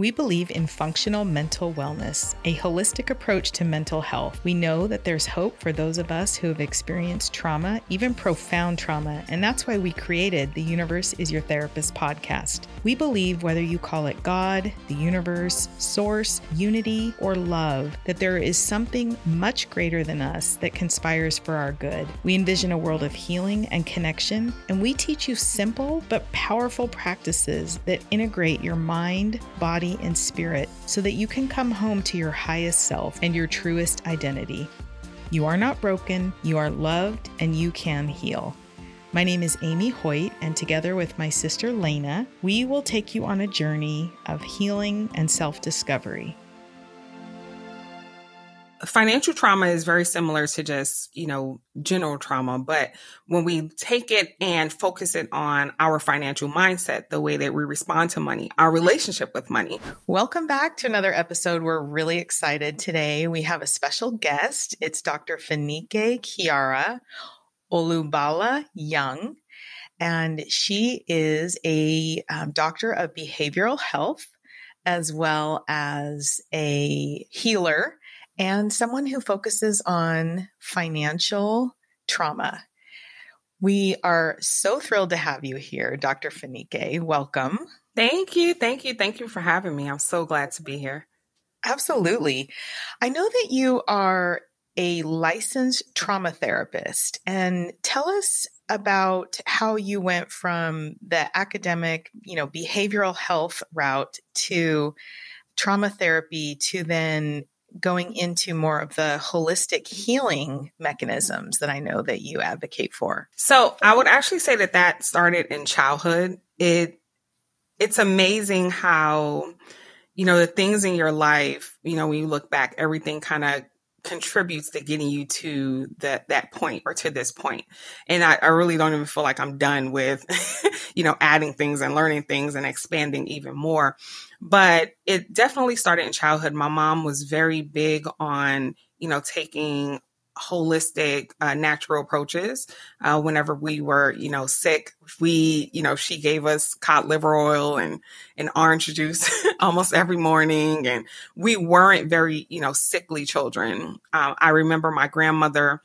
We believe in functional mental wellness, a holistic approach to mental health. We know that there's hope for those of us who have experienced trauma, even profound trauma, and that's why we created the Universe is Your Therapist podcast. We believe whether you call it God, the universe, source, unity, or love, that there is something much greater than us that conspires for our good. We envision a world of healing and connection, and we teach you simple but powerful practices that integrate your mind, body, and spirit so that you can come home to your highest self and your truest identity. You are not broken, you are loved, and you can heal. My name is Amy Hoyt, and together with my sister Lena, we will take you on a journey of healing and self discovery financial trauma is very similar to just, you know, general trauma. But when we take it and focus it on our financial mindset, the way that we respond to money, our relationship with money. Welcome back to another episode. We're really excited today. We have a special guest. It's Dr. Fanike Kiara Olubala Young. And she is a um, doctor of behavioral health as well as a healer and someone who focuses on financial trauma. We are so thrilled to have you here, Dr. Fanike. Welcome. Thank you. Thank you. Thank you for having me. I'm so glad to be here. Absolutely. I know that you are a licensed trauma therapist and tell us about how you went from the academic, you know, behavioral health route to trauma therapy to then going into more of the holistic healing mechanisms that I know that you advocate for? So, I would actually say that that started in childhood. It it's amazing how you know the things in your life, you know, when you look back, everything kind of contributes to getting you to that that point or to this. And I, I really don't even feel like I'm done with, you know, adding things and learning things and expanding even more. But it definitely started in childhood. My mom was very big on, you know, taking holistic uh, natural approaches uh, whenever we were you know sick we you know she gave us cod liver oil and and orange juice almost every morning and we weren't very you know sickly children uh, i remember my grandmother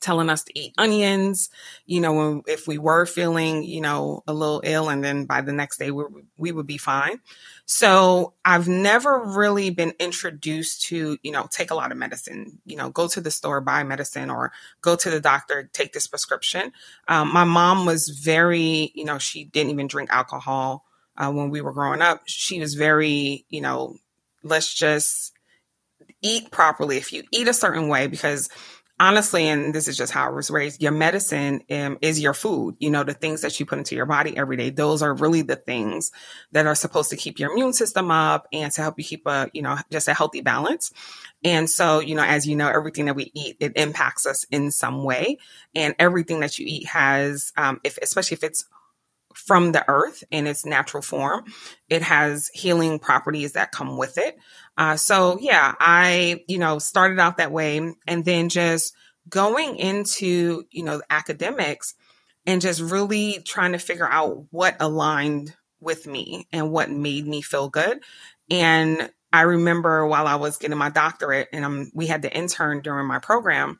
telling us to eat onions, you know, if we were feeling, you know, a little ill and then by the next day we, we would be fine. So I've never really been introduced to, you know, take a lot of medicine, you know, go to the store, buy medicine or go to the doctor, take this prescription. Um, my mom was very, you know, she didn't even drink alcohol uh, when we were growing up. She was very, you know, let's just eat properly. If you eat a certain way, because honestly, and this is just how I was raised, your medicine um, is your food. You know, the things that you put into your body every day, those are really the things that are supposed to keep your immune system up and to help you keep a, you know, just a healthy balance. And so, you know, as you know, everything that we eat, it impacts us in some way. And everything that you eat has, um, if, especially if it's from the earth in its natural form. It has healing properties that come with it. Uh, so yeah, I, you know, started out that way and then just going into, you know, academics and just really trying to figure out what aligned with me and what made me feel good. And I remember while I was getting my doctorate and um, we had the intern during my program,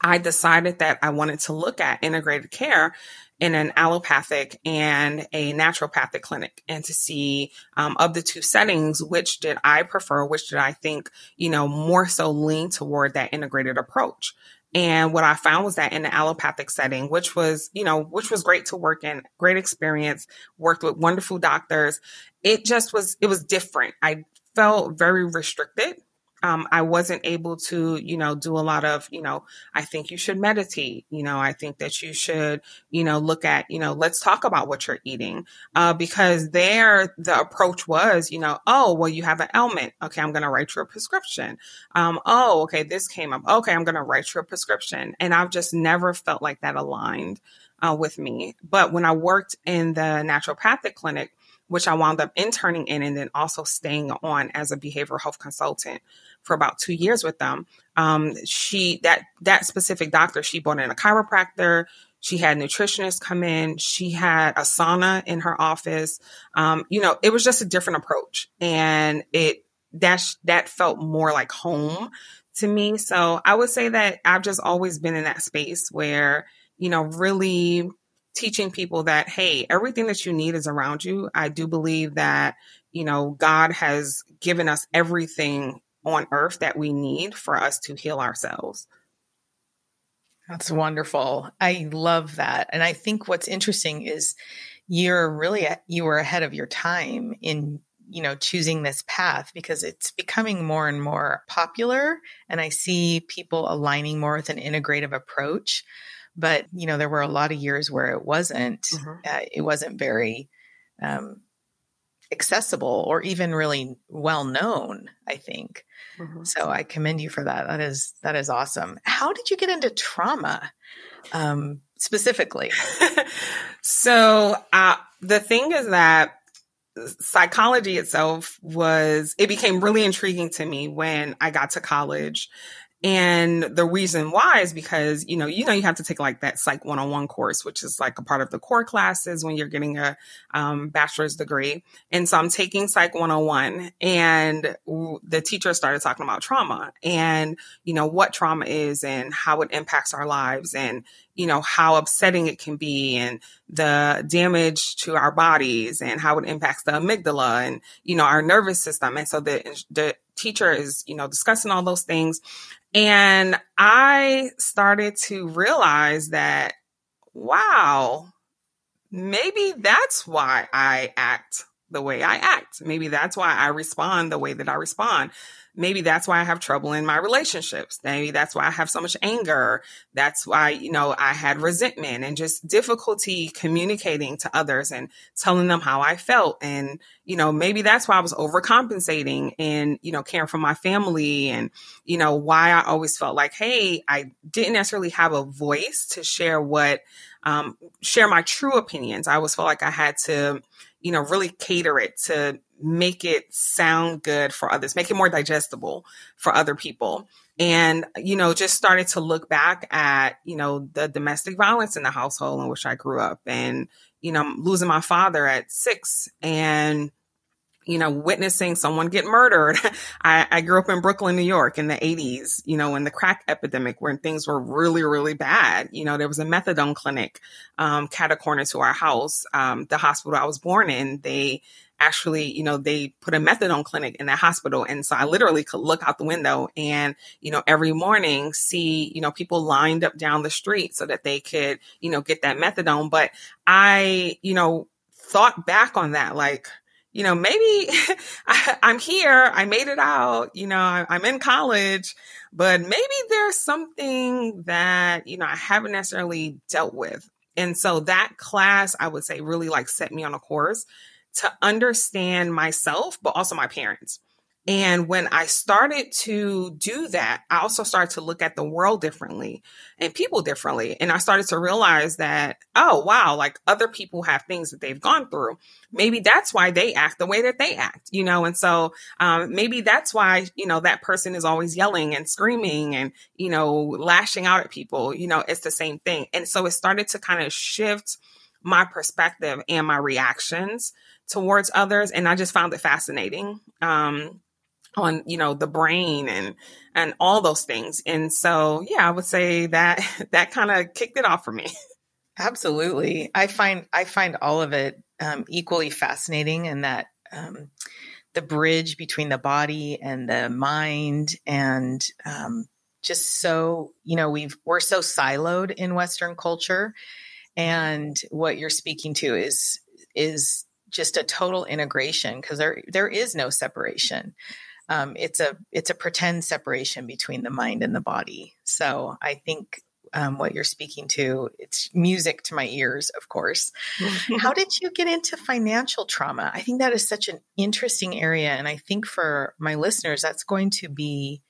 I decided that I wanted to look at integrated care in an allopathic and a naturopathic clinic and to see um, of the two settings which did i prefer which did i think you know more so lean toward that integrated approach. And what i found was that in the allopathic setting which was you know which was great to work in great experience worked with wonderful doctors it just was it was different. I felt very restricted um, I wasn't able to, you know, do a lot of, you know, I think you should meditate. You know, I think that you should, you know, look at, you know, let's talk about what you're eating. Uh, because there, the approach was, you know, oh, well, you have an ailment. Okay, I'm going to write you a prescription. Um, oh, okay, this came up. Okay, I'm going to write you a prescription. And I've just never felt like that aligned uh, with me. But when I worked in the naturopathic clinic, which I wound up interning in and then also staying on as a behavioral health consultant for about two years with them. Um, she that that specific doctor, she brought in a chiropractor. She had nutritionists come in. She had a sauna in her office. Um, you know, it was just a different approach, and it that that felt more like home to me. So I would say that I've just always been in that space where you know really teaching people that hey, everything that you need is around you. I do believe that you know God has given us everything on earth that we need for us to heal ourselves. That's wonderful. I love that. And I think what's interesting is you're really you were ahead of your time in you know choosing this path because it's becoming more and more popular and I see people aligning more with an integrative approach. But you know there were a lot of years where it wasn't mm-hmm. uh, it wasn't very um, accessible or even really well known i think mm-hmm. so i commend you for that that is that is awesome how did you get into trauma um, specifically so uh, the thing is that psychology itself was it became really intriguing to me when i got to college and the reason why is because, you know, you know, you have to take like that psych 101 course, which is like a part of the core classes when you're getting a um, bachelor's degree. And so I'm taking psych 101 and the teacher started talking about trauma and, you know, what trauma is and how it impacts our lives and, you know, how upsetting it can be and the damage to our bodies and how it impacts the amygdala and, you know, our nervous system. And so the, the teacher is, you know, discussing all those things. And I started to realize that, wow, maybe that's why I act the way I act. Maybe that's why I respond the way that I respond. Maybe that's why I have trouble in my relationships. Maybe that's why I have so much anger. That's why, you know, I had resentment and just difficulty communicating to others and telling them how I felt. And, you know, maybe that's why I was overcompensating and, you know, caring for my family and, you know, why I always felt like, hey, I didn't necessarily have a voice to share what, um, share my true opinions. I always felt like I had to, you know, really cater it to make it sound good for others, make it more digestible for other people. And, you know, just started to look back at, you know, the domestic violence in the household in which I grew up and, you know, losing my father at six and, you know, witnessing someone get murdered. I, I, grew up in Brooklyn, New York in the 80s, you know, in the crack epidemic when things were really, really bad. You know, there was a methadone clinic um, cat a corner to our house. Um, the hospital I was born in, they actually, you know, they put a methadone clinic in that hospital. And so I literally could look out the window and, you know, every morning see, you know, people lined up down the street so that they could, you know, get that methadone. But I, you know, thought back on that, like, you know, maybe I, am here, I made it out, you know, I, I'm in college, but maybe there's something that, you know, I haven't necessarily dealt with. And so that class, I would say, really like set me on a course to understand myself, but also my parents. And when I started to do that, I also started to look at the world differently and people differently. And I started to realize that, oh, wow, like other people have things that they've gone through. Maybe that's why they act the way that they act, you know? And so um, maybe that's why, you know, that person is always yelling and screaming and, you know, lashing out at people. You know, it's the same thing. And so it started to kind of shift my perspective and my reactions towards others. And I just found it fascinating. Um, on you know the brain and and all those things and so yeah i would say that that kind of kicked it off for me absolutely i find i find all of it um, equally fascinating and that um, the bridge between the body and the mind and um, just so you know we've we're so siloed in western culture and what you're speaking to is is just a total integration because there there is no separation um, it's a it's a pretend separation between the mind and the body. So I think um, what you're speaking to it's music to my ears, of course. How did you get into financial trauma? I think that is such an interesting area, and I think for my listeners, that's going to be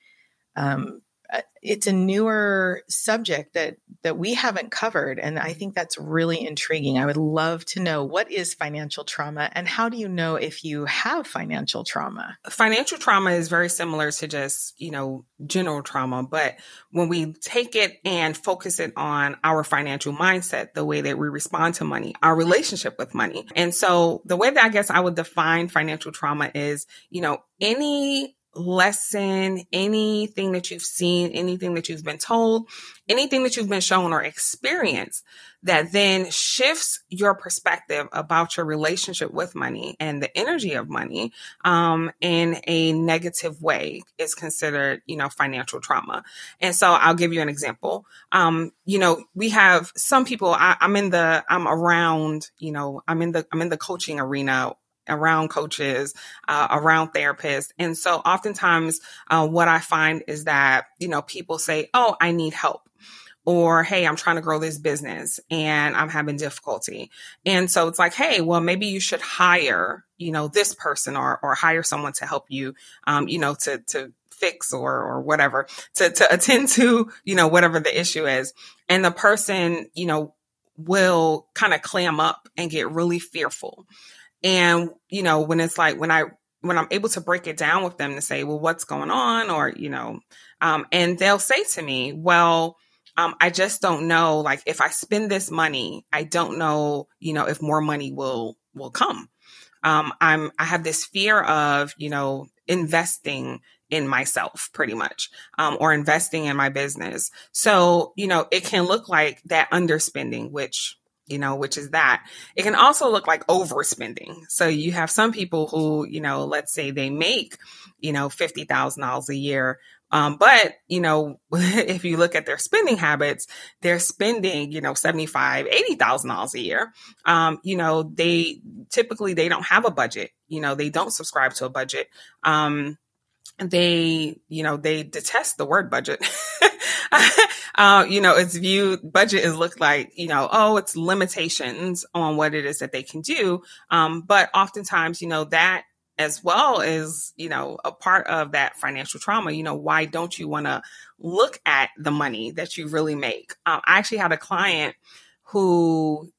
um, Uh, it's a newer subject that that we haven't covered and i think that's really intriguing. I would love to know what is financial trauma and how do you know if you have financial trauma? Financial trauma is very similar to just you know general trauma but when we take it and focus it on our financial mindset the way that we respond to money our relationship with money. And so the way that i guess i would define financial trauma is you know any lesson, anything that you've seen, anything that you've been told, anything that you've been shown or experienced that then shifts your perspective about your relationship with money and the energy of money um, in a negative way is considered, you know, financial trauma. And so I'll give you an example. Um, you know, we have some people. I, I'm in the. I'm around. You know, I'm in the. I'm in the coaching arena around coaches, uh, around therapists. And so oftentimes uh, what I find is that, you know, people say, oh, I need help. Or, hey, I'm trying to grow this business and I'm having difficulty. And so it's like, hey, well, maybe you should hire, you know, this person or, or hire someone to help you, um, you know, to, to fix or, or whatever, to, to attend to, you know, whatever the issue is. And the person, you know, will kind of clam up and get really fearful. And, you know, when it's like, when I, when I'm able to break it down with them to say, well, what's going on? Or, you know, um, and they'll say to me, well, um, I just don't know. Like, if I spend this money, I don't know, you know, if more money will, will come. Um, I'm, I have this fear of, you know, investing in myself pretty much, um, or investing in my business. So, you know, it can look like that underspending, which you know, which is that. It can also look like overspending. So you have some people who, you know, let's say they make, you know, $50,000 a year. Um, but, you know, if you look at their spending habits, they're spending, you know, $75, $80,000 a year. Um, you know, they typically, they don't have a budget. You know, they don't subscribe to a budget. Um, they, you know, they detest the word budget. uh, you know, it's viewed, budget is looked like, you know, oh, it's limitations on what it is that they can do. Um, but oftentimes, you know, that as well is, you know, a part of that financial trauma. You know, why don't you want to look at the money that you really make? Um, I actually had a client who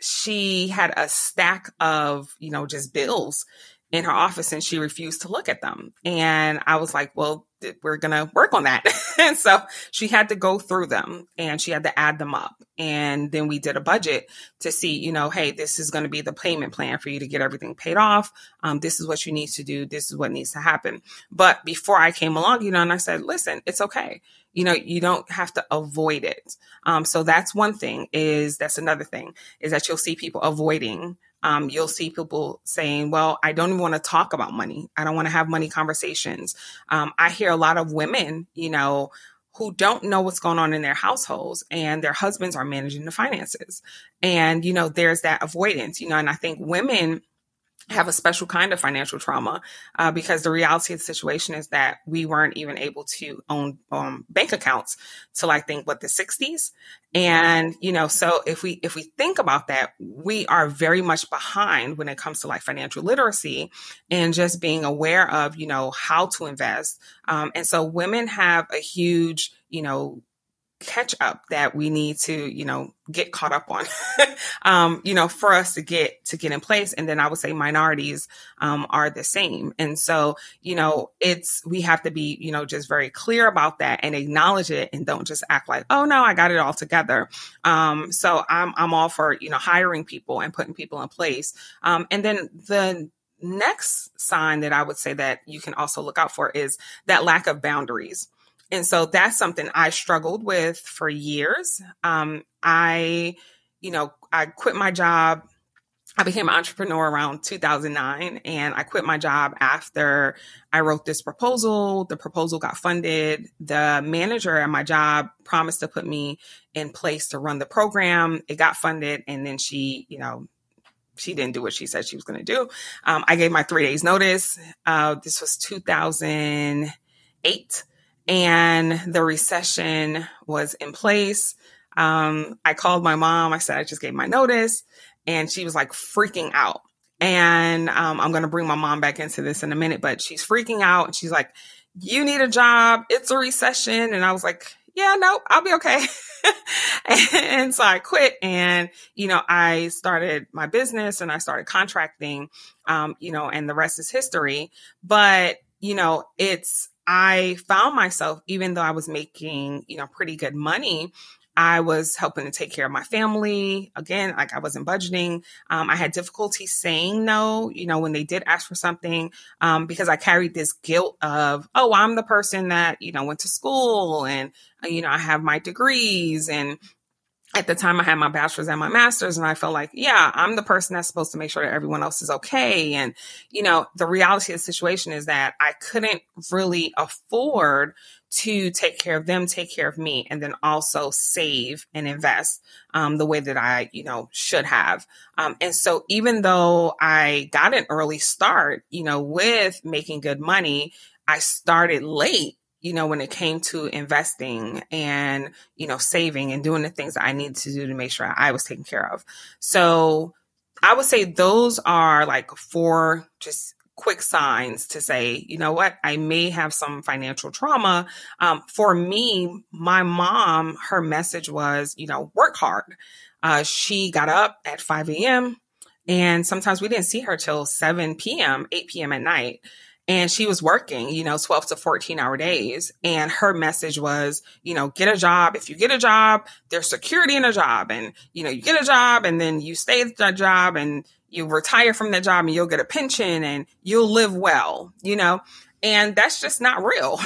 she had a stack of, you know, just bills in her office and she refused to look at them. And I was like, well, we're going to work on that. and so she had to go through them and she had to add them up. And then we did a budget to see, you know, hey, this is going to be the payment plan for you to get everything paid off. Um, this is what you need to do. This is what needs to happen. But before I came along, you know, and I said, listen, it's okay. You know, you don't have to avoid it. Um, so that's one thing is that's another thing is that you'll see people avoiding um, you'll see people saying, well, I don't even want to talk about money. I don't want to have money conversations. Um, I hear a lot of women, you know, who don't know what's going on in their households and their husbands are managing the finances. And, you know, there's that avoidance, you know, and I think women have a special kind of financial trauma uh, because the reality of the situation is that we weren't even able to own um, bank accounts till I think what the 60s. And you know, so if we if we think about that, we are very much behind when it comes to like financial literacy and just being aware of you know how to invest. Um, and so women have a huge you know catch up that we need to, you know, get caught up on, um, you know, for us to get, to get in place. And then I would say minorities, um, are the same. And so, you know, it's, we have to be, you know, just very clear about that and acknowledge it and don't just act like, oh no, I got it all together. Um, so I'm, I'm all for, you know, hiring people and putting people in place. Um, and then the, next sign that I would say that you can also look out for is that lack of boundaries. And so that's something I struggled with for years. Um, I, you know, I quit my job. I became an entrepreneur around 2009 and I quit my job after I wrote this proposal. The proposal got funded. The manager at my job promised to put me in place to run the program. It got funded and then she, you know, she didn't do what she said she was going to do. Um, I gave my three days notice. Uh, this was 2008 and the recession was in place. Um, I called my mom. I said, I just gave my notice. And she was like freaking out. And um, I'm going to bring my mom back into this in a minute, but she's freaking out. And she's like, you need a job. It's a recession. And I was like, yeah, no, I'll be okay. and so I quit and, you know, I started my business and I started contracting, um, you know, and the rest is history. But, you know, it's, I found myself, even though I was making, you know, pretty good money, I was helping to take care of my family. Again, like I wasn't budgeting. Um, I had difficulty saying no, you know, when they did ask for something, um, because I carried this guilt of, oh, I'm the person that, you know, went to school and, uh, you know, I have my degrees and, at the time I had my bachelor's and my master's and I felt like, yeah, I'm the person that's supposed to make sure that everyone else is okay. And, you know, the reality of the situation is that I couldn't really afford to take care of them, take care of me, and then also save and invest um, the way that I, you know, should have. Um, and so even though I got an early start, you know, with making good money, I started late you know, when it came to investing and, you know, saving and doing the things that I needed to do to make sure I was taken care of. So I would say those are like four just quick signs to say, you know what, I may have some financial trauma. Um, for me, my mom, her message was, you know, work hard. Uh, she got up at 5 a.m. and sometimes we didn't see her till 7 p.m., 8 p.m. at night and she was working, you know, 12 to 14 hour days. And her message was, you know, get a job. If you get a job, there's security in a job. And, you know, you get a job and then you stay at that job and you retire from that job and you'll get a pension and you'll live well, you know, and that's just not real.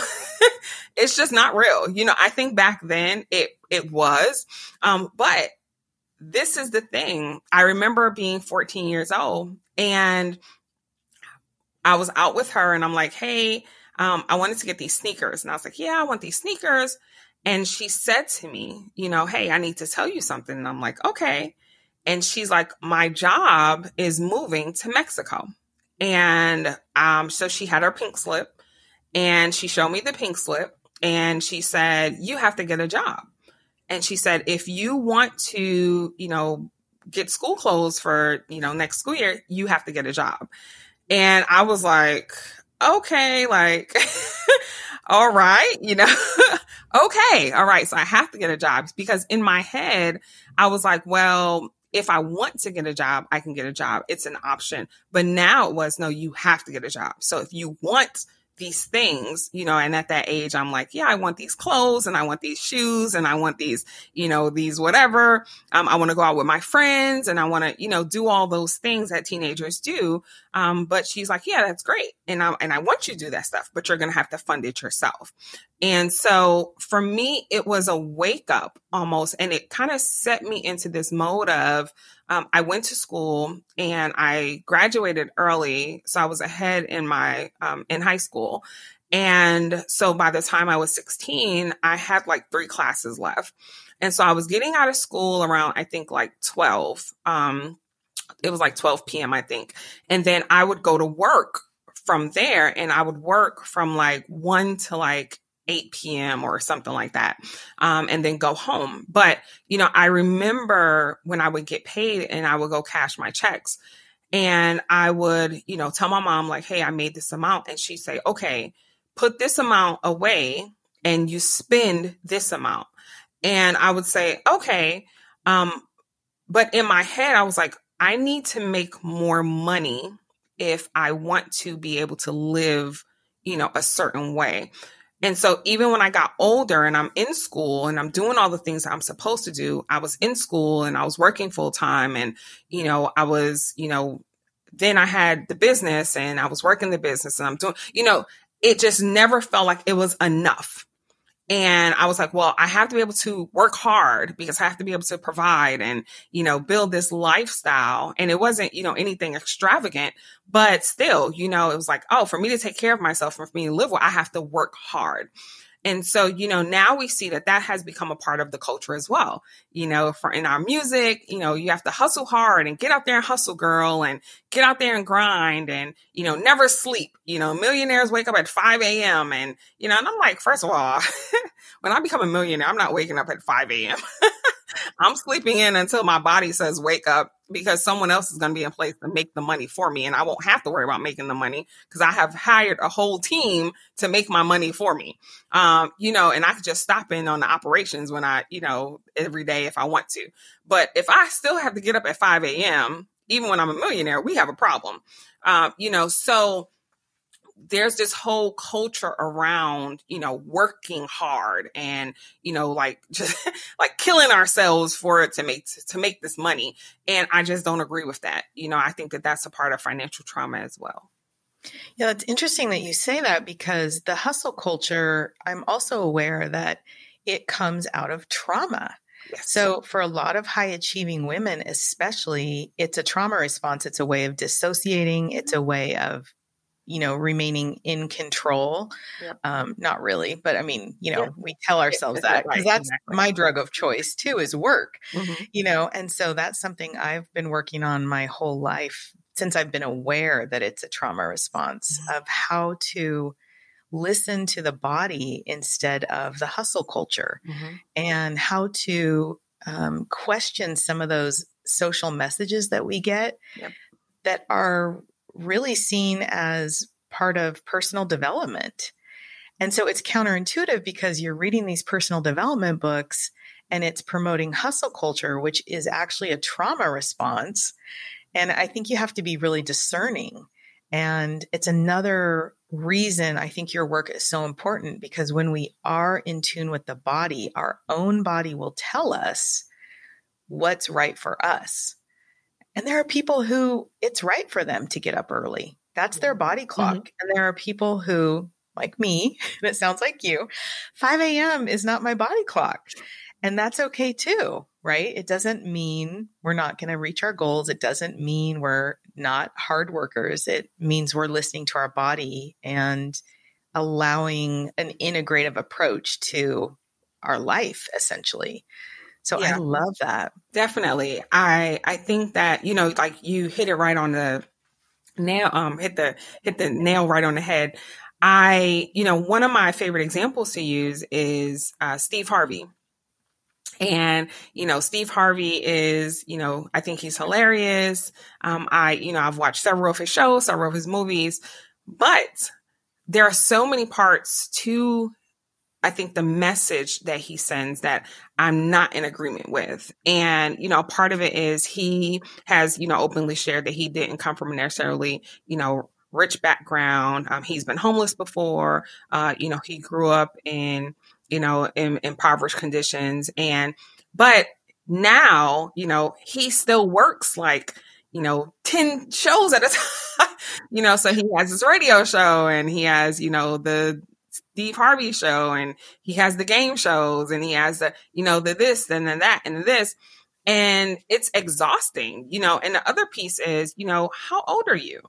it's just not real. You know, I think back then it, it was, um, but this is the thing. I remember being 14 years old and I was out with her and I'm like, hey, um, I wanted to get these sneakers. And I was like, yeah, I want these sneakers. And she said to me, you know, hey, I need to tell you something. And I'm like, okay. And she's like, my job is moving to Mexico. And um, so she had her pink slip and she showed me the pink slip and she said, you have to get a job. And she said, if you want to, you know, get school clothes for, you know, next school year, you have to get a job. And I was like, okay, like, all right, you know, okay, all right. So I have to get a job because in my head, I was like, well, if I want to get a job, I can get a job. It's an option. But now it was, no, you have to get a job. So if you want these things, you know, and at that age, I'm like, yeah, I want these clothes and I want these shoes and I want these, you know, these whatever. Um, I want to go out with my friends and I want to, you know, do all those things that teenagers do. Um, but she's like, yeah, that's great. And I, and I want you to do that stuff, but you're going to have to fund it yourself. And so for me, it was a wake up almost, and it kind of set me into this mode of, um, I went to school and I graduated early. So I was ahead in my, um, in high school. And so by the time I was 16, I had like three classes left. And so I was getting out of school around, I think like 12. Um, it was like 12 p.m., I think. And then I would go to work from there and I would work from like one to like 8 p.m. or something like that, um, and then go home. But, you know, I remember when I would get paid and I would go cash my checks and I would, you know, tell my mom, like, hey, I made this amount. And she'd say, okay, put this amount away and you spend this amount. And I would say, okay. Um, but in my head, I was like, I need to make more money if I want to be able to live, you know, a certain way. And so even when I got older and I'm in school and I'm doing all the things I'm supposed to do, I was in school and I was working full time and, you know, I was, you know, then I had the business and I was working the business and I'm doing, you know, it just never felt like it was enough. And I was like, well, I have to be able to work hard because I have to be able to provide and, you know, build this lifestyle. And it wasn't, you know, anything extravagant, but still, you know, it was like, oh, for me to take care of myself and for me to live well, I have to work hard. And so, you know, now we see that that has become a part of the culture as well. You know, for in our music, you know, you have to hustle hard and get out there and hustle, girl, and get out there and grind and, you know, never sleep. You know, millionaires wake up at 5 a.m. And, you know, and I'm like, first of all, when I become a millionaire, I'm not waking up at 5 a.m. I'm sleeping in until my body says wake up because someone else is going to be in place to make the money for me and I won't have to worry about making the money because I have hired a whole team to make my money for me. Um, you know, and I could just stop in on the operations when I, you know, every day if I want to. But if I still have to get up at 5 a.m., even when I'm a millionaire, we have a problem. Um, you know, so there's this whole culture around you know working hard and you know like just like killing ourselves for it to make to make this money and i just don't agree with that you know i think that that's a part of financial trauma as well yeah it's interesting that you say that because the hustle culture i'm also aware that it comes out of trauma Yes. So, for a lot of high achieving women, especially, it's a trauma response. It's a way of dissociating. It's a mm-hmm. way of you know, remaining in control. Yep. Um, not really, but I mean, you know, we tell ourselves that because right, that's exactly. my drug of choice too is work, mm-hmm. you know, and so that's something I've been working on my whole life since I've been aware that it's a trauma response mm-hmm. of how to listen to the body instead of the hustle culture mm-hmm. and how to um, question some of those social messages that we get yep. that are really seen as part of personal development. And so it's counterintuitive because you're reading these personal development books and it's promoting hustle culture, which is actually a trauma response. And I think you have to be really discerning. And it's another reason I think your work is so important because when we are in tune with the body, our own body will tell us what's right for us. And there are people who it's right for them to get up early. That's their body clock. Mm-hmm. And there are people who, like me, and it sounds like you, 5 a.m. is not my body clock. And that's okay too, right? It doesn't mean we're not going to reach our goals. It doesn't mean we're not hard workers. It means we're listening to our body and allowing an integrative approach to our life, essentially. So yeah. I love that. Definitely. I I think that, you know, like you hit it right on the nail um hit the hit the nail right on the head. I, you know, one of my favorite examples to use is uh, Steve Harvey. And, you know, Steve Harvey is, you know, I think he's hilarious. Um, I, you know, I've watched several of his shows, several of his movies, but there are so many parts to I think the message that he sends that I'm not in agreement with. And, you know, part of it is he has, you know, openly shared that he didn't come from a necessarily, you know, rich background. Um, he's been homeless before. Uh, you know, he grew up in, you know, in impoverished conditions. And, but now, you know, he still works like, you know, 10 shows at a time, you know, so he has his radio show and he has, you know, the, Steve Harvey show and he has the game shows and he has the, you know, the this and then that and this. And it's exhausting, you know. And the other piece is, you know, how old are you?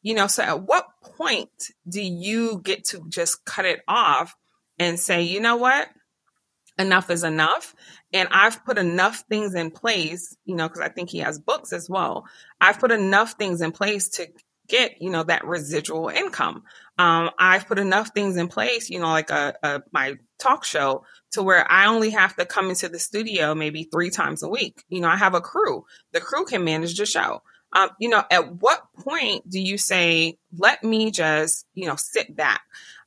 You know, so at what point do you get to just cut it off and say, you know what? Enough is enough. And I've put enough things in place, you know, because I think he has books as well. I've put enough things in place to get, you know, that residual income. Um, I've put enough things in place, you know, like a, a, my talk show to where I only have to come into the studio maybe three times a week. You know, I have a crew. The crew can manage the show. Um, you know, at what point do you say, let me just, you know, sit back?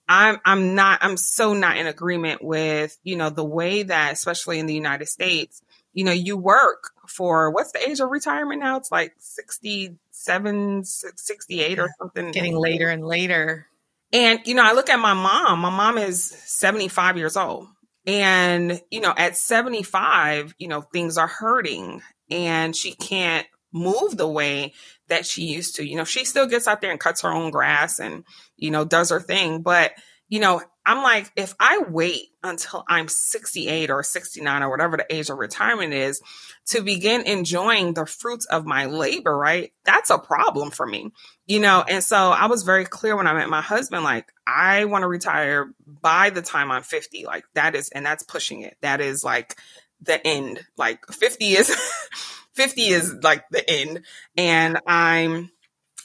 I'm I'm not I'm so not in agreement with, you know, the way that especially in the United States, you know, you work for what's the age of retirement now? It's like 67, 68 or something. Getting later and later. And, you know, I look at my mom. My mom is 75 years old. And, you know, at 75, you know, things are hurting and she can't move the way that she used to. You know, she still gets out there and cuts her own grass and, you know, does her thing. But, you know, I'm like, if I wait until I'm 68 or 69 or whatever the age of retirement is to begin enjoying the fruits of my labor, right? That's a problem for me, you know? And so I was very clear when I met my husband, like, I want to retire by the time I'm 50. Like, that is, and that's pushing it. That is like the end. Like, 50 is, 50 is like the end. And I'm,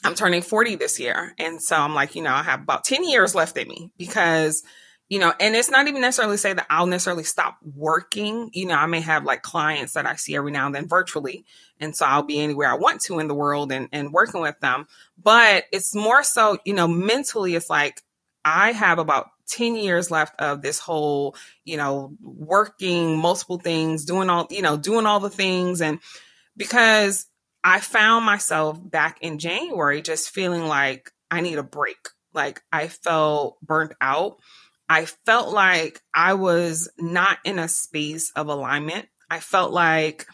I'm turning 40 this year. And so I'm like, you know, I have about 10 years left in me because, you know, and it's not even necessarily say that I'll necessarily stop working. You know, I may have like clients that I see every now and then virtually. And so I'll be anywhere I want to in the world and, and working with them. But it's more so, you know, mentally, it's like I have about 10 years left of this whole, you know, working multiple things, doing all, you know, doing all the things. And because I found myself back in January just feeling like I need a break. Like I felt burnt out I felt like I was not in a space of alignment. I felt like,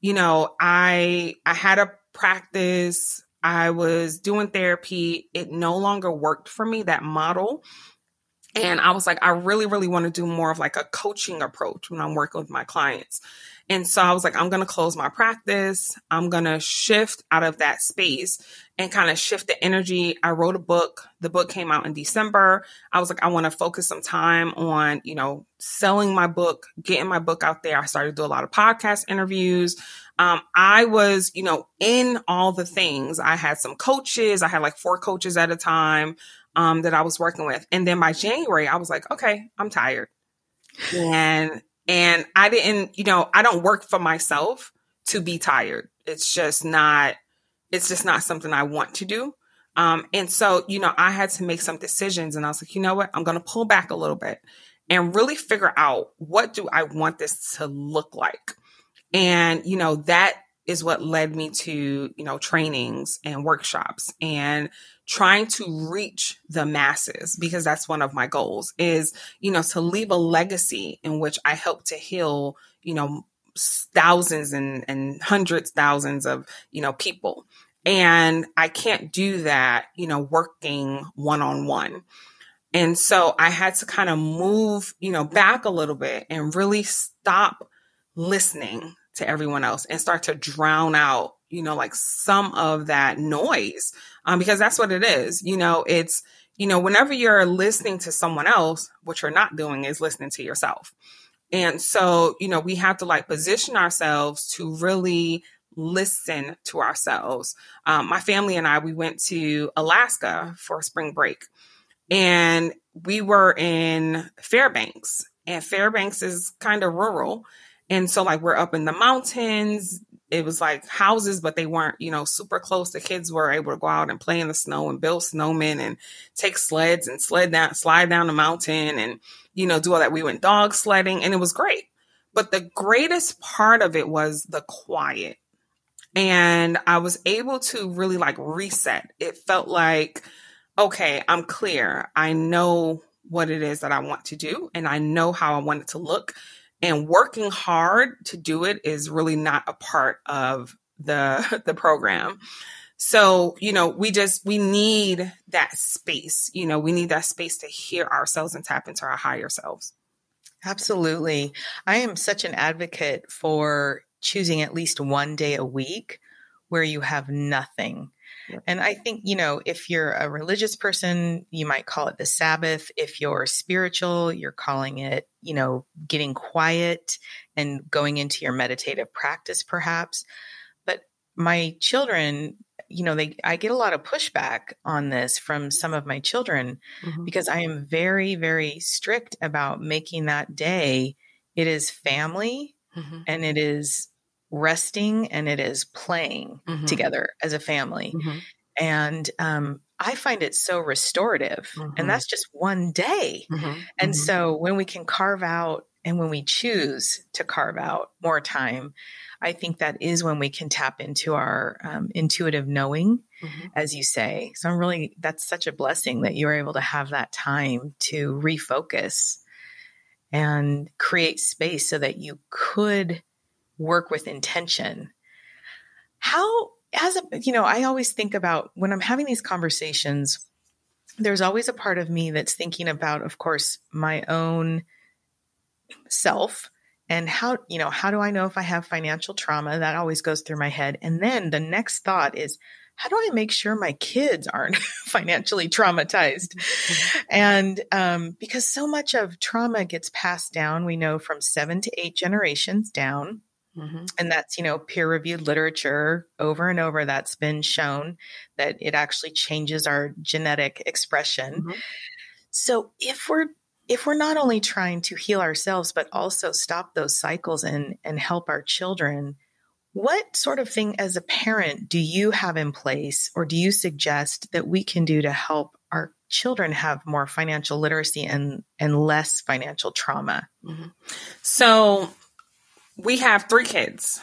you know, I I had a practice, I was doing therapy, it no longer worked for me that model. And I was like I really really want to do more of like a coaching approach when I'm working with my clients. And so I was like, I'm going to close my practice. I'm going to shift out of that space and kind of shift the energy. I wrote a book. The book came out in December. I was like, I want to focus some time on, you know, selling my book, getting my book out there. I started to do a lot of podcast interviews. Um, I was, you know, in all the things. I had some coaches. I had like four coaches at a time um, that I was working with. And then by January, I was like, okay, I'm tired. And and I didn't, you know, I don't work for myself to be tired. It's just not, it's just not something I want to do. Um, and so, you know, I had to make some decisions and I was like, you know what? I'm going to pull back a little bit and really figure out what do I want this to look like? And, you know, that is what led me to, you know, trainings and workshops and trying to reach the masses because that's one of my goals is, you know, to leave a legacy in which I help to heal, you know, thousands and, and hundreds, thousands of, you know, people. And I can't do that, you know, working one on one. And so I had to kind of move, you know, back a little bit and really stop listening to everyone else and start to drown out, you know, like some of that noise um, because that's what it is. You know, it's, you know, whenever you're listening to someone else, what you're not doing is listening to yourself. And so, you know, we have to like position ourselves to really listen to ourselves. Um, my family and I, we went to Alaska for spring break and we were in Fairbanks, and Fairbanks is kind of rural. And so, like, we're up in the mountains, it was like houses, but they weren't, you know, super close. The kids were able to go out and play in the snow and build snowmen and take sleds and sled down, slide down the mountain and, you know, do all that. We went dog sledding and it was great. But the greatest part of it was the quiet. And I was able to really like reset. It felt like, okay, I'm clear. I know what it is that I want to do and I know how I want it to look and working hard to do it is really not a part of the the program. So you know we just we need that space you know we need that space to hear ourselves and tap into our higher selves. Absolutely. I am such an advocate for choosing at least one day a week where you have nothing and I think, you know, if you're a religious person, you might call it the Sabbath. If you're spiritual, you're calling it, you know, getting quiet and going into your meditative practice, perhaps. But my children, you know, they, I get a lot of pushback on this from some of my children mm-hmm. because I am very, very strict about making that day. It is family mm-hmm. and it is resting and it is playing mm-hmm. together as a family. Mm-hmm. And um, I find it so restorative. Mm-hmm. And that's just one day. Mm-hmm. And mm-hmm. so when we can carve out and when we choose to carve out more time, I think that is when we can tap into our um, intuitive knowing, mm-hmm. as you say. So I'm really, that's such a blessing that you're able to have that time to refocus and create space so that you could work with intention. How, as a, you know, I always think about when I'm having these conversations, there's always a part of me that's thinking about, of course, my own self and how, you know, how do I know if I have financial trauma? That always goes through my head. And then the next thought is, how do I make sure my kids aren't financially traumatized? Mm-hmm. And um, because so much of trauma gets passed down, we know from seven to eight generations down. Mm-hmm. And that's, you know, peer reviewed literature over and over that's been shown that it actually changes our genetic expression. Mm-hmm. So if we're if we're not only trying to heal ourselves, but also stop those cycles and, and help our children, what sort of thing as a parent do you have in place or do you suggest that we can do to help our children have more financial literacy and, and less financial trauma? Mm-hmm. So we have three kids.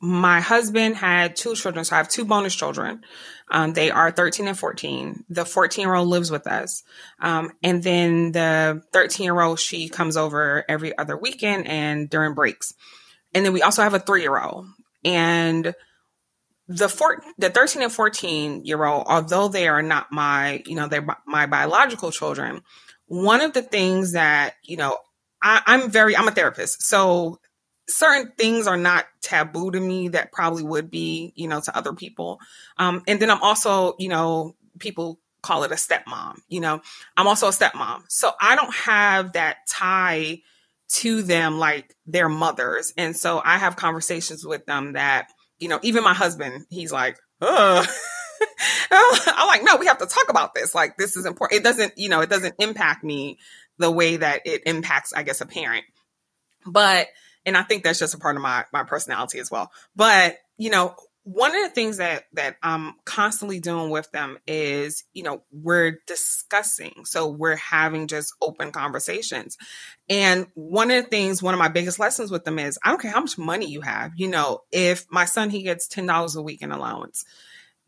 My husband had two children, so I have two bonus children. Um, they are 13 and 14. The 14 year old lives with us. Um, and then the 13 year old, she comes over every other weekend and during breaks. And then we also have a three year old. And the four, the 13 and 14 year old, although they are not my, you know, they're my biological children, one of the things that, you know, I, I'm very, I'm a therapist. So certain things are not taboo to me that probably would be, you know, to other people. Um, and then I'm also, you know, people call it a stepmom, you know, I'm also a stepmom. So I don't have that tie to them like their mothers. And so I have conversations with them that, you know, even my husband, he's like, oh, I'm like, no, we have to talk about this. Like, this is important. It doesn't, you know, it doesn't impact me the way that it impacts, I guess, a parent. But and I think that's just a part of my my personality as well. But you know, one of the things that that I'm constantly doing with them is, you know, we're discussing. So we're having just open conversations. And one of the things, one of my biggest lessons with them is I don't care how much money you have. You know, if my son he gets $10 a week in allowance,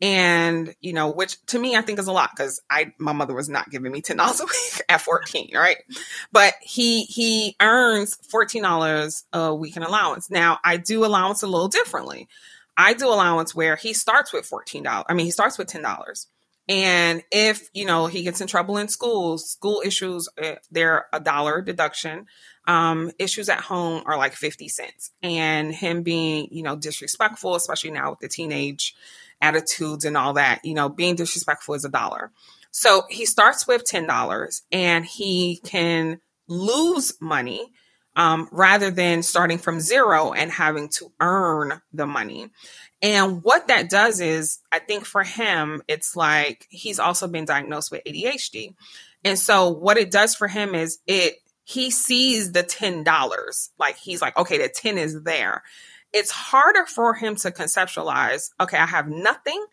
and you know which to me i think is a lot because i my mother was not giving me $10 a week at 14 right? But he he earns $14 a week in allowance. Now i do allowance a little differently. I do allowance where he starts with $14 i mean he starts with $10 and if you know he gets in trouble in school school issues eh, they're a dollar deduction. Um, issues at home are like 50 cents. And him being you know disrespectful especially now with the teenage attitudes and all that. You know, being disrespectful is a dollar. So he starts with $10 and he can lose money um, rather than starting from zero and having to earn the money. And what that does is, I think for him, it's like he's also been diagnosed with ADHD. And so what it does for him is it, he sees the $10. Like he's like, okay, the 10 is there it's harder for him to conceptualize, okay, I have nothing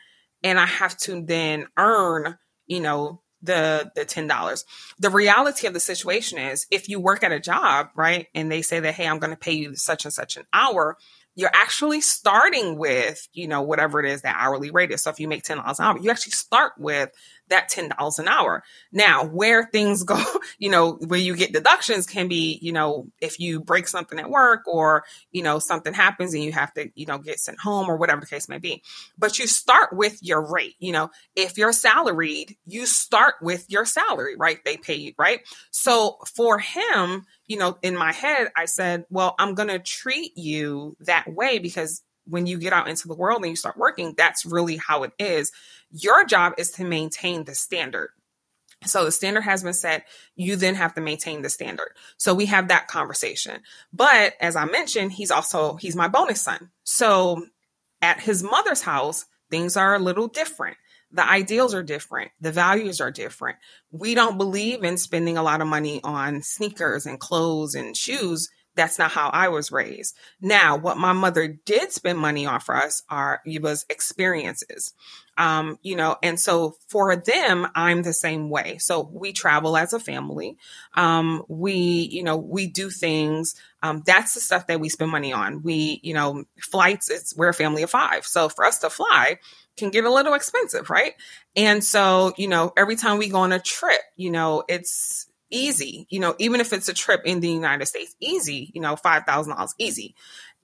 and I have to then earn, you know, the the $10. The reality of the situation is if you work at a job, right, and they say that hey, I'm going to pay you such and such an hour, you're actually starting with, you know, whatever it is that hourly rate is. So if you make $10 an hour, you actually start with that $10 an hour. Now, where things go, you know, where you get deductions can be, you know, if you break something at work or, you know, something happens and you have to, you know, get sent home or whatever the case may be. But you start with your rate. You know, if you're salaried, you start with your salary, right? They pay you, right? So for him, you know, in my head, I said, well, I'm going to treat you that way because when you get out into the world and you start working, that's really how it is. Your job is to maintain the standard. So the standard has been set. You then have to maintain the standard. So we have that conversation. But as I mentioned, he's also, he's my bonus son. So at his mother's house, things are a little different. The ideals are different. The values are different. We don't believe in spending a lot of money on sneakers and clothes and shoes that's not how I was raised. Now, what my mother did spend money on for us are it was experiences. Um, you know, and so for them, I'm the same way. So we travel as a family. Um, we, you know, we do things. Um, that's the stuff that we spend money on. We, you know, flights, it's we're a family of five. So for us to fly, can get a little expensive, right? And so, you know, every time we go on a trip, you know, it's easy, you know, even if it's a trip in the United States, easy, you know, $5,000 easy.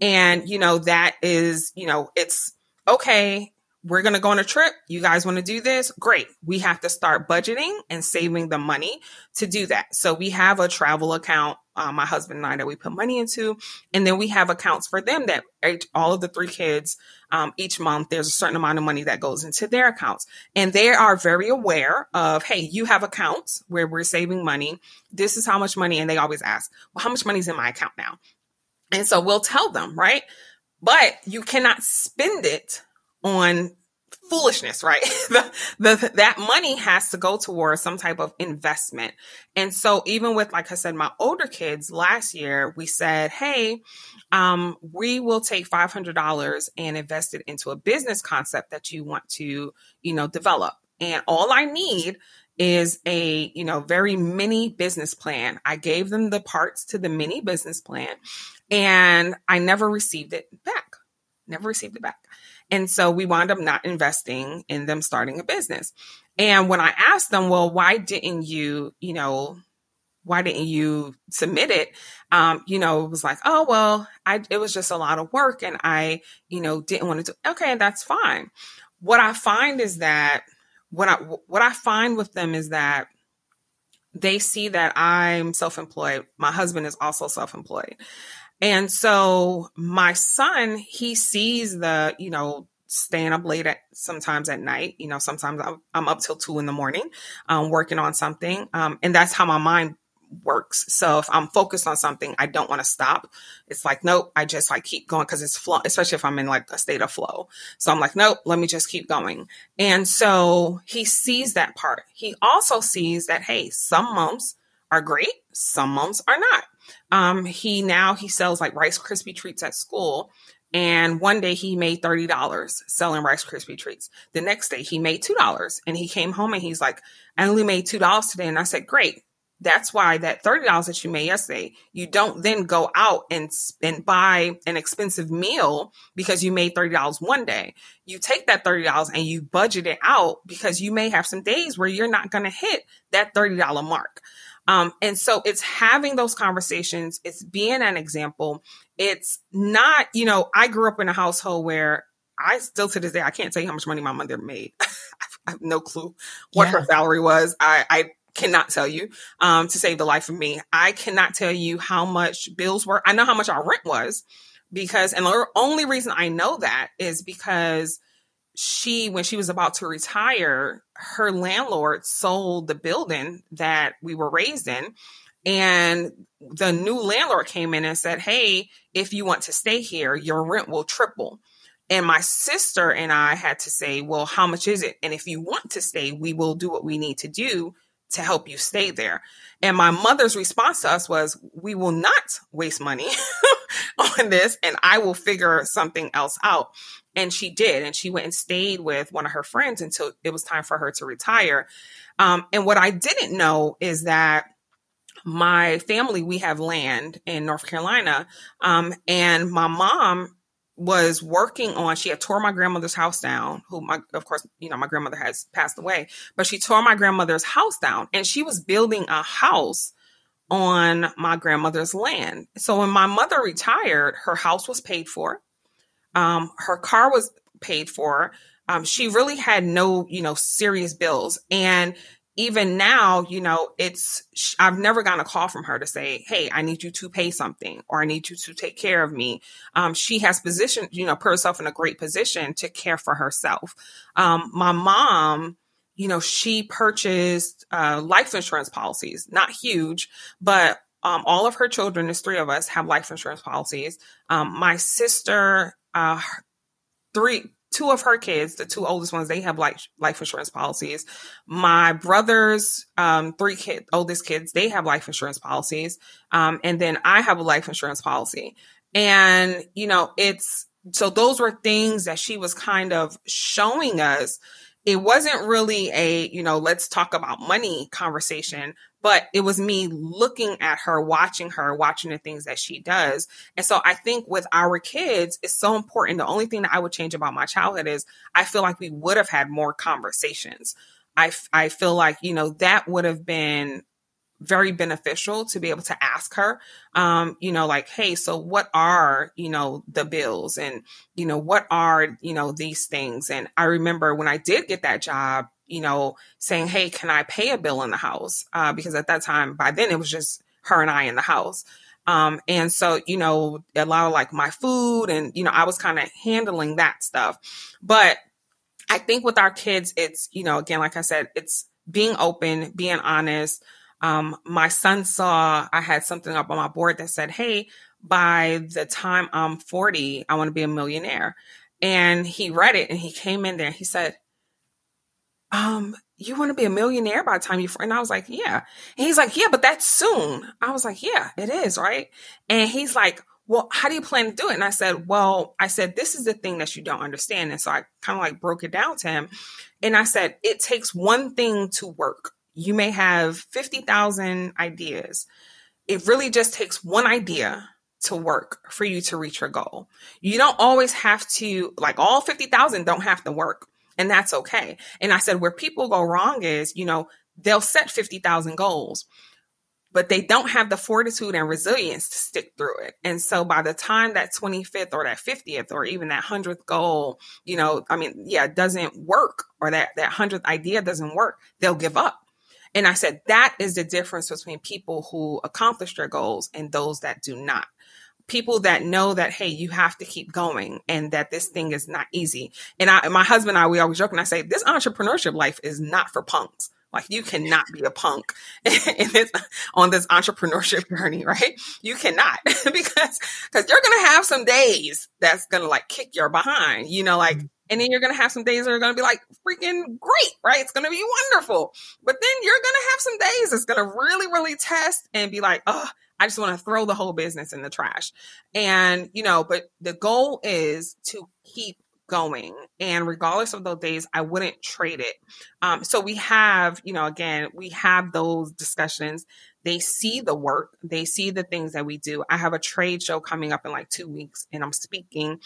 And, you know, that is, you know, it's okay. We're going to go on a trip. You guys want to do this? Great. We have to start budgeting and saving the money to do that. So we have a travel account um, my husband and I that we put money into. And then we have accounts for them that all of the three kids, um, each month, there's a certain amount of money that goes into their accounts. And they are very aware of, hey, you have accounts where we're saving money. This is how much money. And they always ask, well, how much money is in my account now? And so we'll tell them, right? But you cannot spend it on foolishness, right? the, the, that money has to go towards some type of investment. And so even with, like I said, my older kids last year, we said, Hey, um, we will take $500 and invest it into a business concept that you want to, you know, develop. And all I need is a, you know, very mini business plan. I gave them the parts to the mini business plan and I never received it back. Never received it back. And so we wound up not investing in them starting a business. And when I asked them, well, why didn't you, you know, why didn't you submit it? Um, you know, it was like, oh, well, I, it was just a lot of work and I, you know, didn't want to do, okay, that's fine. What I find is that what I, what I find with them is that they see that I'm self-employed. My husband is also self-employed. And so my son, he sees the, you know, staying up late at sometimes at night. You know, sometimes I'm, I'm up till two in the morning, um, working on something. Um, and that's how my mind works. So if I'm focused on something, I don't want to stop. It's like, nope, I just like keep going because it's flow, especially if I'm in like a state of flow. So I'm like, nope, let me just keep going. And so he sees that part. He also sees that, hey, some months are great, some months are not. Um, he now he sells like Rice Krispie treats at school. And one day he made $30 selling Rice Krispie treats. The next day he made $2 and he came home and he's like, I only made $2 today. And I said, great. That's why that $30 that you made yesterday, you don't then go out and, and buy an expensive meal because you made $30 one day. You take that $30 and you budget it out because you may have some days where you're not going to hit that $30 mark. Um, and so it's having those conversations, it's being an example. It's not, you know, I grew up in a household where I still to this day, I can't tell you how much money my mother made. I have no clue what yeah. her salary was. I, I cannot tell you um, to save the life of me. I cannot tell you how much bills were. I know how much our rent was because, and the only reason I know that is because she, when she was about to retire, her landlord sold the building that we were raised in. And the new landlord came in and said, Hey, if you want to stay here, your rent will triple. And my sister and I had to say, Well, how much is it? And if you want to stay, we will do what we need to do to help you stay there. And my mother's response to us was, We will not waste money on this, and I will figure something else out. And she did. And she went and stayed with one of her friends until it was time for her to retire. Um, and what I didn't know is that my family, we have land in North Carolina. Um, and my mom was working on she had tore my grandmother's house down who my of course you know my grandmother has passed away but she tore my grandmother's house down and she was building a house on my grandmother's land so when my mother retired her house was paid for um, her car was paid for. Um, she really had no, you know, serious bills. And even now, you know, it's, I've never gotten a call from her to say, Hey, I need you to pay something or I need you to take care of me. Um, she has positioned, you know, put herself in a great position to care for herself. Um, my mom, you know, she purchased uh, life insurance policies, not huge, but um, all of her children, there's three of us, have life insurance policies. Um, my sister uh, three, two of her kids, the two oldest ones, they have life life insurance policies. My brother's um, three kid, oldest kids, they have life insurance policies, um, and then I have a life insurance policy. And you know, it's so those were things that she was kind of showing us. It wasn't really a you know let's talk about money conversation, but it was me looking at her, watching her, watching the things that she does. And so I think with our kids, it's so important. The only thing that I would change about my childhood is I feel like we would have had more conversations. I, I feel like, you know, that would have been very beneficial to be able to ask her, um, you know, like, hey, so what are, you know, the bills and, you know, what are, you know, these things? And I remember when I did get that job, you know, saying, Hey, can I pay a bill in the house? Uh, because at that time, by then it was just her and I in the house. Um, and so, you know, a lot of like my food and, you know, I was kind of handling that stuff. But I think with our kids, it's, you know, again, like I said, it's being open, being honest. Um, my son saw I had something up on my board that said, Hey, by the time I'm 40, I want to be a millionaire. and he read it and he came in there he said, um, you want to be a millionaire by the time you, and I was like, yeah. And he's like, yeah, but that's soon. I was like, yeah, it is. Right. And he's like, well, how do you plan to do it? And I said, well, I said, this is the thing that you don't understand. And so I kind of like broke it down to him. And I said, it takes one thing to work. You may have 50,000 ideas. It really just takes one idea to work for you to reach your goal. You don't always have to, like all 50,000 don't have to work. And that's okay. And I said, where people go wrong is, you know, they'll set 50,000 goals but they don't have the fortitude and resilience to stick through it. And so by the time that 25th or that 50th or even that 100th goal, you know, I mean, yeah, doesn't work or that that 100th idea doesn't work, they'll give up. And I said that is the difference between people who accomplish their goals and those that do not. People that know that hey, you have to keep going and that this thing is not easy. And I, my husband and I, we always joke and I say this entrepreneurship life is not for punks like you cannot be a punk in this on this entrepreneurship journey, right? You cannot because because you're gonna have some days that's gonna like kick your behind, you know, like mm-hmm. and then you're gonna have some days that are gonna be like freaking great, right? It's gonna be wonderful. But then you're gonna have some days that's gonna really, really test and be like, oh, I just want to throw the whole business in the trash. And, you know, but the goal is to keep going. And regardless of those days, I wouldn't trade it. Um, so we have, you know, again, we have those discussions. They see the work, they see the things that we do. I have a trade show coming up in like two weeks, and I'm speaking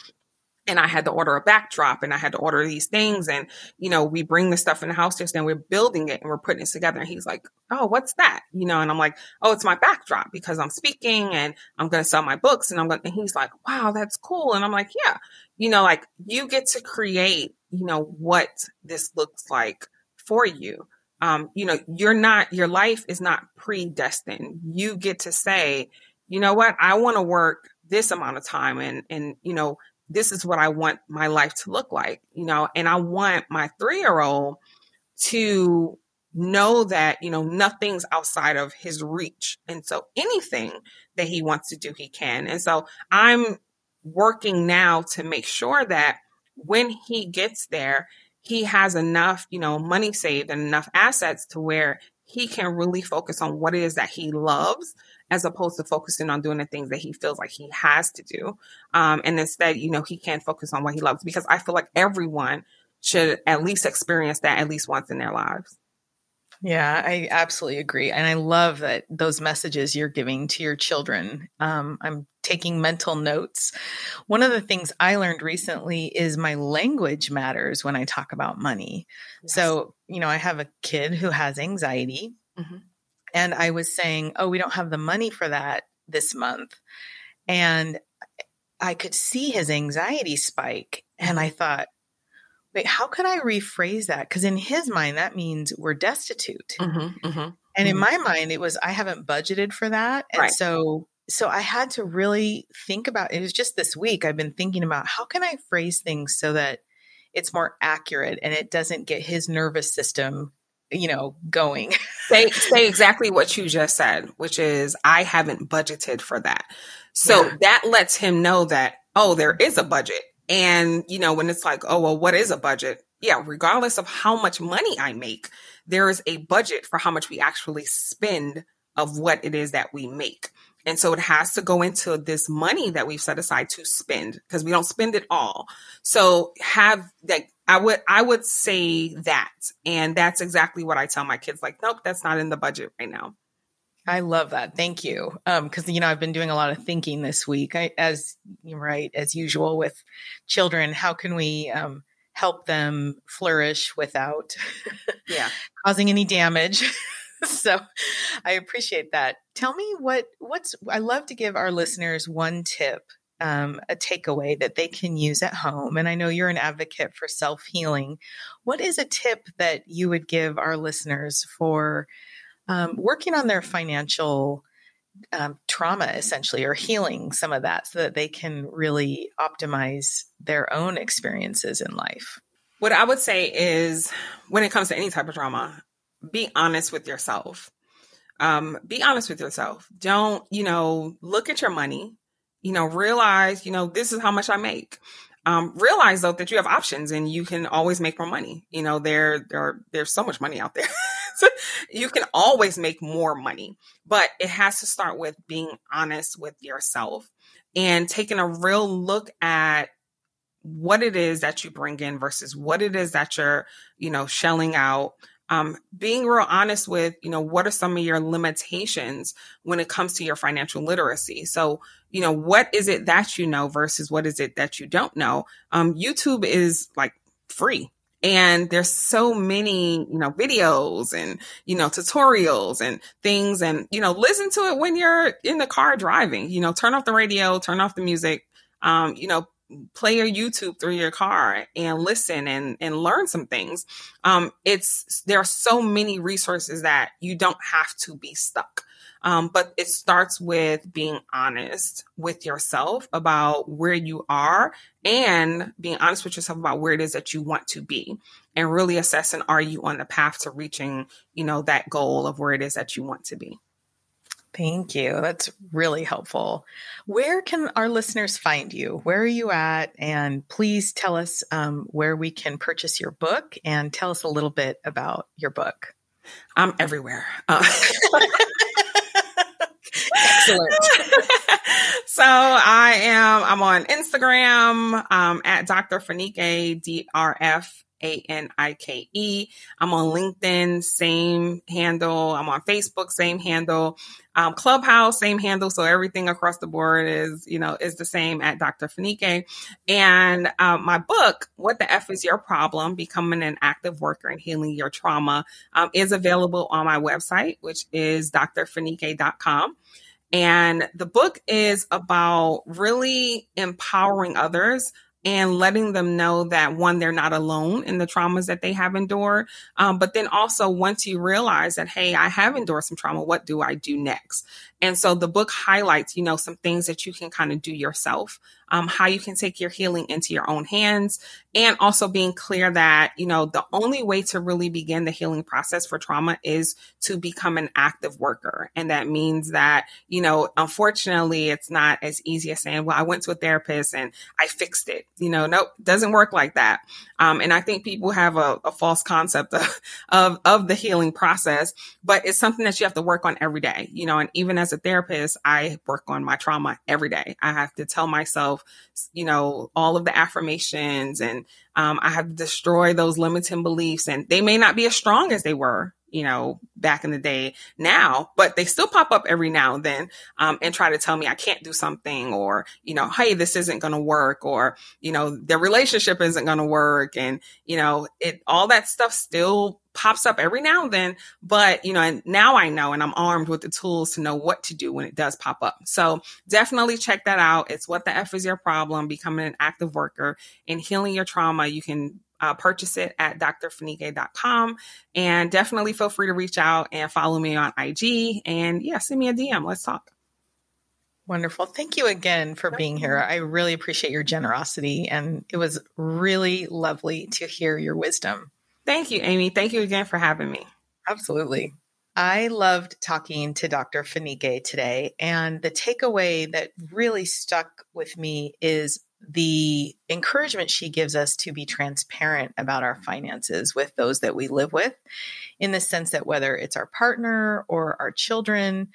and I had to order a backdrop and I had to order these things. And, you know, we bring the stuff in the house just and we're building it and we're putting it together. And he's like, Oh, what's that? You know, and I'm like, Oh, it's my backdrop because I'm speaking and I'm going to sell my books. And I'm going, and he's like, Wow, that's cool. And I'm like, Yeah, you know, like you get to create, you know, what this looks like for you. Um, you know, you're not, your life is not predestined. You get to say, you know what, I want to work this amount of time and, and, you know, this is what I want my life to look like, you know, and I want my three year old to know that, you know, nothing's outside of his reach. And so anything that he wants to do, he can. And so I'm working now to make sure that when he gets there, he has enough, you know, money saved and enough assets to where he can really focus on what it is that he loves as opposed to focusing on doing the things that he feels like he has to do. Um, and instead, you know, he can focus on what he loves because I feel like everyone should at least experience that at least once in their lives. Yeah, I absolutely agree. And I love that those messages you're giving to your children. Um, I'm taking mental notes. One of the things I learned recently is my language matters when I talk about money. Yes. So, you know, I have a kid who has anxiety. Mm-hmm. And I was saying, oh, we don't have the money for that this month. And I could see his anxiety spike. And I thought, wait, how could I rephrase that? Because in his mind, that means we're destitute. Mm-hmm, mm-hmm, and in mm-hmm. my mind, it was, I haven't budgeted for that. And right. so, so I had to really think about it was just this week I've been thinking about how can I phrase things so that it's more accurate and it doesn't get his nervous system you know, going. say say exactly what you just said, which is I haven't budgeted for that. So yeah. that lets him know that oh, there is a budget. And you know, when it's like, oh, well, what is a budget? Yeah, regardless of how much money I make, there is a budget for how much we actually spend of what it is that we make. And so it has to go into this money that we've set aside to spend because we don't spend it all. So have like I would I would say that. And that's exactly what I tell my kids like nope, that's not in the budget right now. I love that. Thank you. Um cuz you know, I've been doing a lot of thinking this week. I as you're right as usual with children, how can we um help them flourish without yeah, causing any damage? so I appreciate that. Tell me what what's I love to give our listeners one tip, um, a takeaway that they can use at home. And I know you're an advocate for self healing. What is a tip that you would give our listeners for um, working on their financial um, trauma, essentially, or healing some of that, so that they can really optimize their own experiences in life? What I would say is when it comes to any type of trauma, be honest with yourself. Um, be honest with yourself. Don't, you know, look at your money, you know, realize, you know, this is how much I make. um, realize though that you have options and you can always make more money. You know, there, there, there's so much money out there. you can always make more money, but it has to start with being honest with yourself and taking a real look at what it is that you bring in versus what it is that you're, you know, shelling out. Um, being real honest with, you know, what are some of your limitations when it comes to your financial literacy? So, you know, what is it that you know versus what is it that you don't know? Um, YouTube is like free. And there's so many, you know, videos and, you know, tutorials and things. And, you know, listen to it when you're in the car driving, you know, turn off the radio, turn off the music, um, you know, play your YouTube through your car and listen and and learn some things. Um, it's there are so many resources that you don't have to be stuck. Um, but it starts with being honest with yourself about where you are and being honest with yourself about where it is that you want to be and really assessing are you on the path to reaching, you know, that goal of where it is that you want to be. Thank you. That's really helpful. Where can our listeners find you? Where are you at? And please tell us um, where we can purchase your book and tell us a little bit about your book. I'm everywhere. Uh- Excellent. so I am, I'm on Instagram um, at Dr. Fanike, D-R-F a N I K E. I'm on LinkedIn, same handle. I'm on Facebook, same handle. Um, Clubhouse, same handle. So everything across the board is, you know, is the same at Dr. Fanike. And um, my book, What the F is Your Problem? Becoming an Active Worker and Healing Your Trauma, um, is available on my website, which is drfanike.com. And the book is about really empowering others and letting them know that one, they're not alone in the traumas that they have endured. Um, but then also, once you realize that, hey, I have endured some trauma, what do I do next? And so the book highlights, you know, some things that you can kind of do yourself, um, how you can take your healing into your own hands, and also being clear that, you know, the only way to really begin the healing process for trauma is to become an active worker. And that means that, you know, unfortunately, it's not as easy as saying, well, I went to a therapist and I fixed it. You know, nope, doesn't work like that. Um, and I think people have a, a false concept of, of, of the healing process, but it's something that you have to work on every day, you know, and even as a therapist, I work on my trauma every day. I have to tell myself, you know, all of the affirmations and um, I have destroyed those limiting beliefs and they may not be as strong as they were you know, back in the day now, but they still pop up every now and then um, and try to tell me I can't do something or, you know, hey, this isn't going to work or, you know, the relationship isn't going to work. And, you know, it, all that stuff still pops up every now and then, but you know, and now I know and I'm armed with the tools to know what to do when it does pop up. So definitely check that out. It's what the F is your problem, becoming an active worker and healing your trauma. You can uh, purchase it at drfanike.com. And definitely feel free to reach out and follow me on IG. And yeah, send me a DM. Let's talk. Wonderful. Thank you again for being here. I really appreciate your generosity. And it was really lovely to hear your wisdom. Thank you, Amy. Thank you again for having me. Absolutely. I loved talking to Dr. Fanike today. And the takeaway that really stuck with me is the encouragement she gives us to be transparent about our finances with those that we live with, in the sense that whether it's our partner or our children,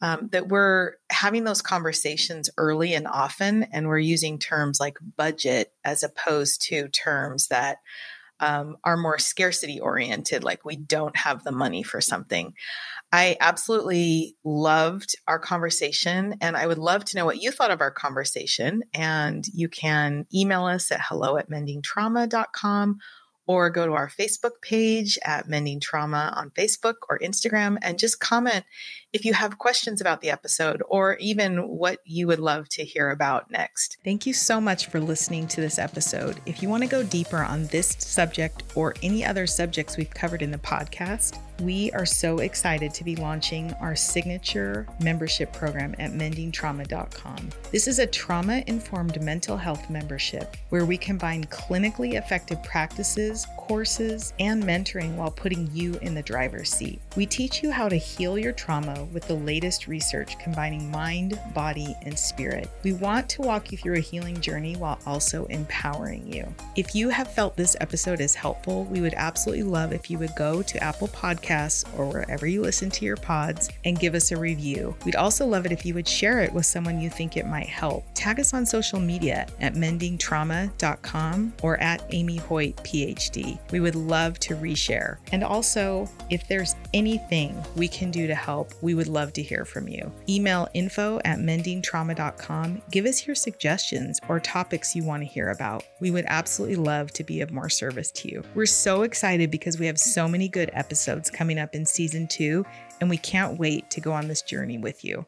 um, that we're having those conversations early and often, and we're using terms like budget as opposed to terms that um, are more scarcity oriented, like we don't have the money for something. I absolutely loved our conversation, and I would love to know what you thought of our conversation. And you can email us at hello at mendingtrauma.com or go to our Facebook page at Mending Trauma on Facebook or Instagram and just comment if you have questions about the episode or even what you would love to hear about next. Thank you so much for listening to this episode. If you want to go deeper on this subject or any other subjects we've covered in the podcast, we are so excited to be launching our signature membership program at mendingtrauma.com. This is a trauma informed mental health membership where we combine clinically effective practices courses, and mentoring while putting you in the driver's seat. We teach you how to heal your trauma with the latest research combining mind, body, and spirit. We want to walk you through a healing journey while also empowering you. If you have felt this episode is helpful, we would absolutely love if you would go to Apple Podcasts or wherever you listen to your pods and give us a review. We'd also love it if you would share it with someone you think it might help. Tag us on social media at mendingtrauma.com or at Amy Hoyt PhD. We would love to reshare. And also, if there's anything we can do to help, we would love to hear from you. Email info at mendingtrauma.com. Give us your suggestions or topics you want to hear about. We would absolutely love to be of more service to you. We're so excited because we have so many good episodes coming up in season two, and we can't wait to go on this journey with you.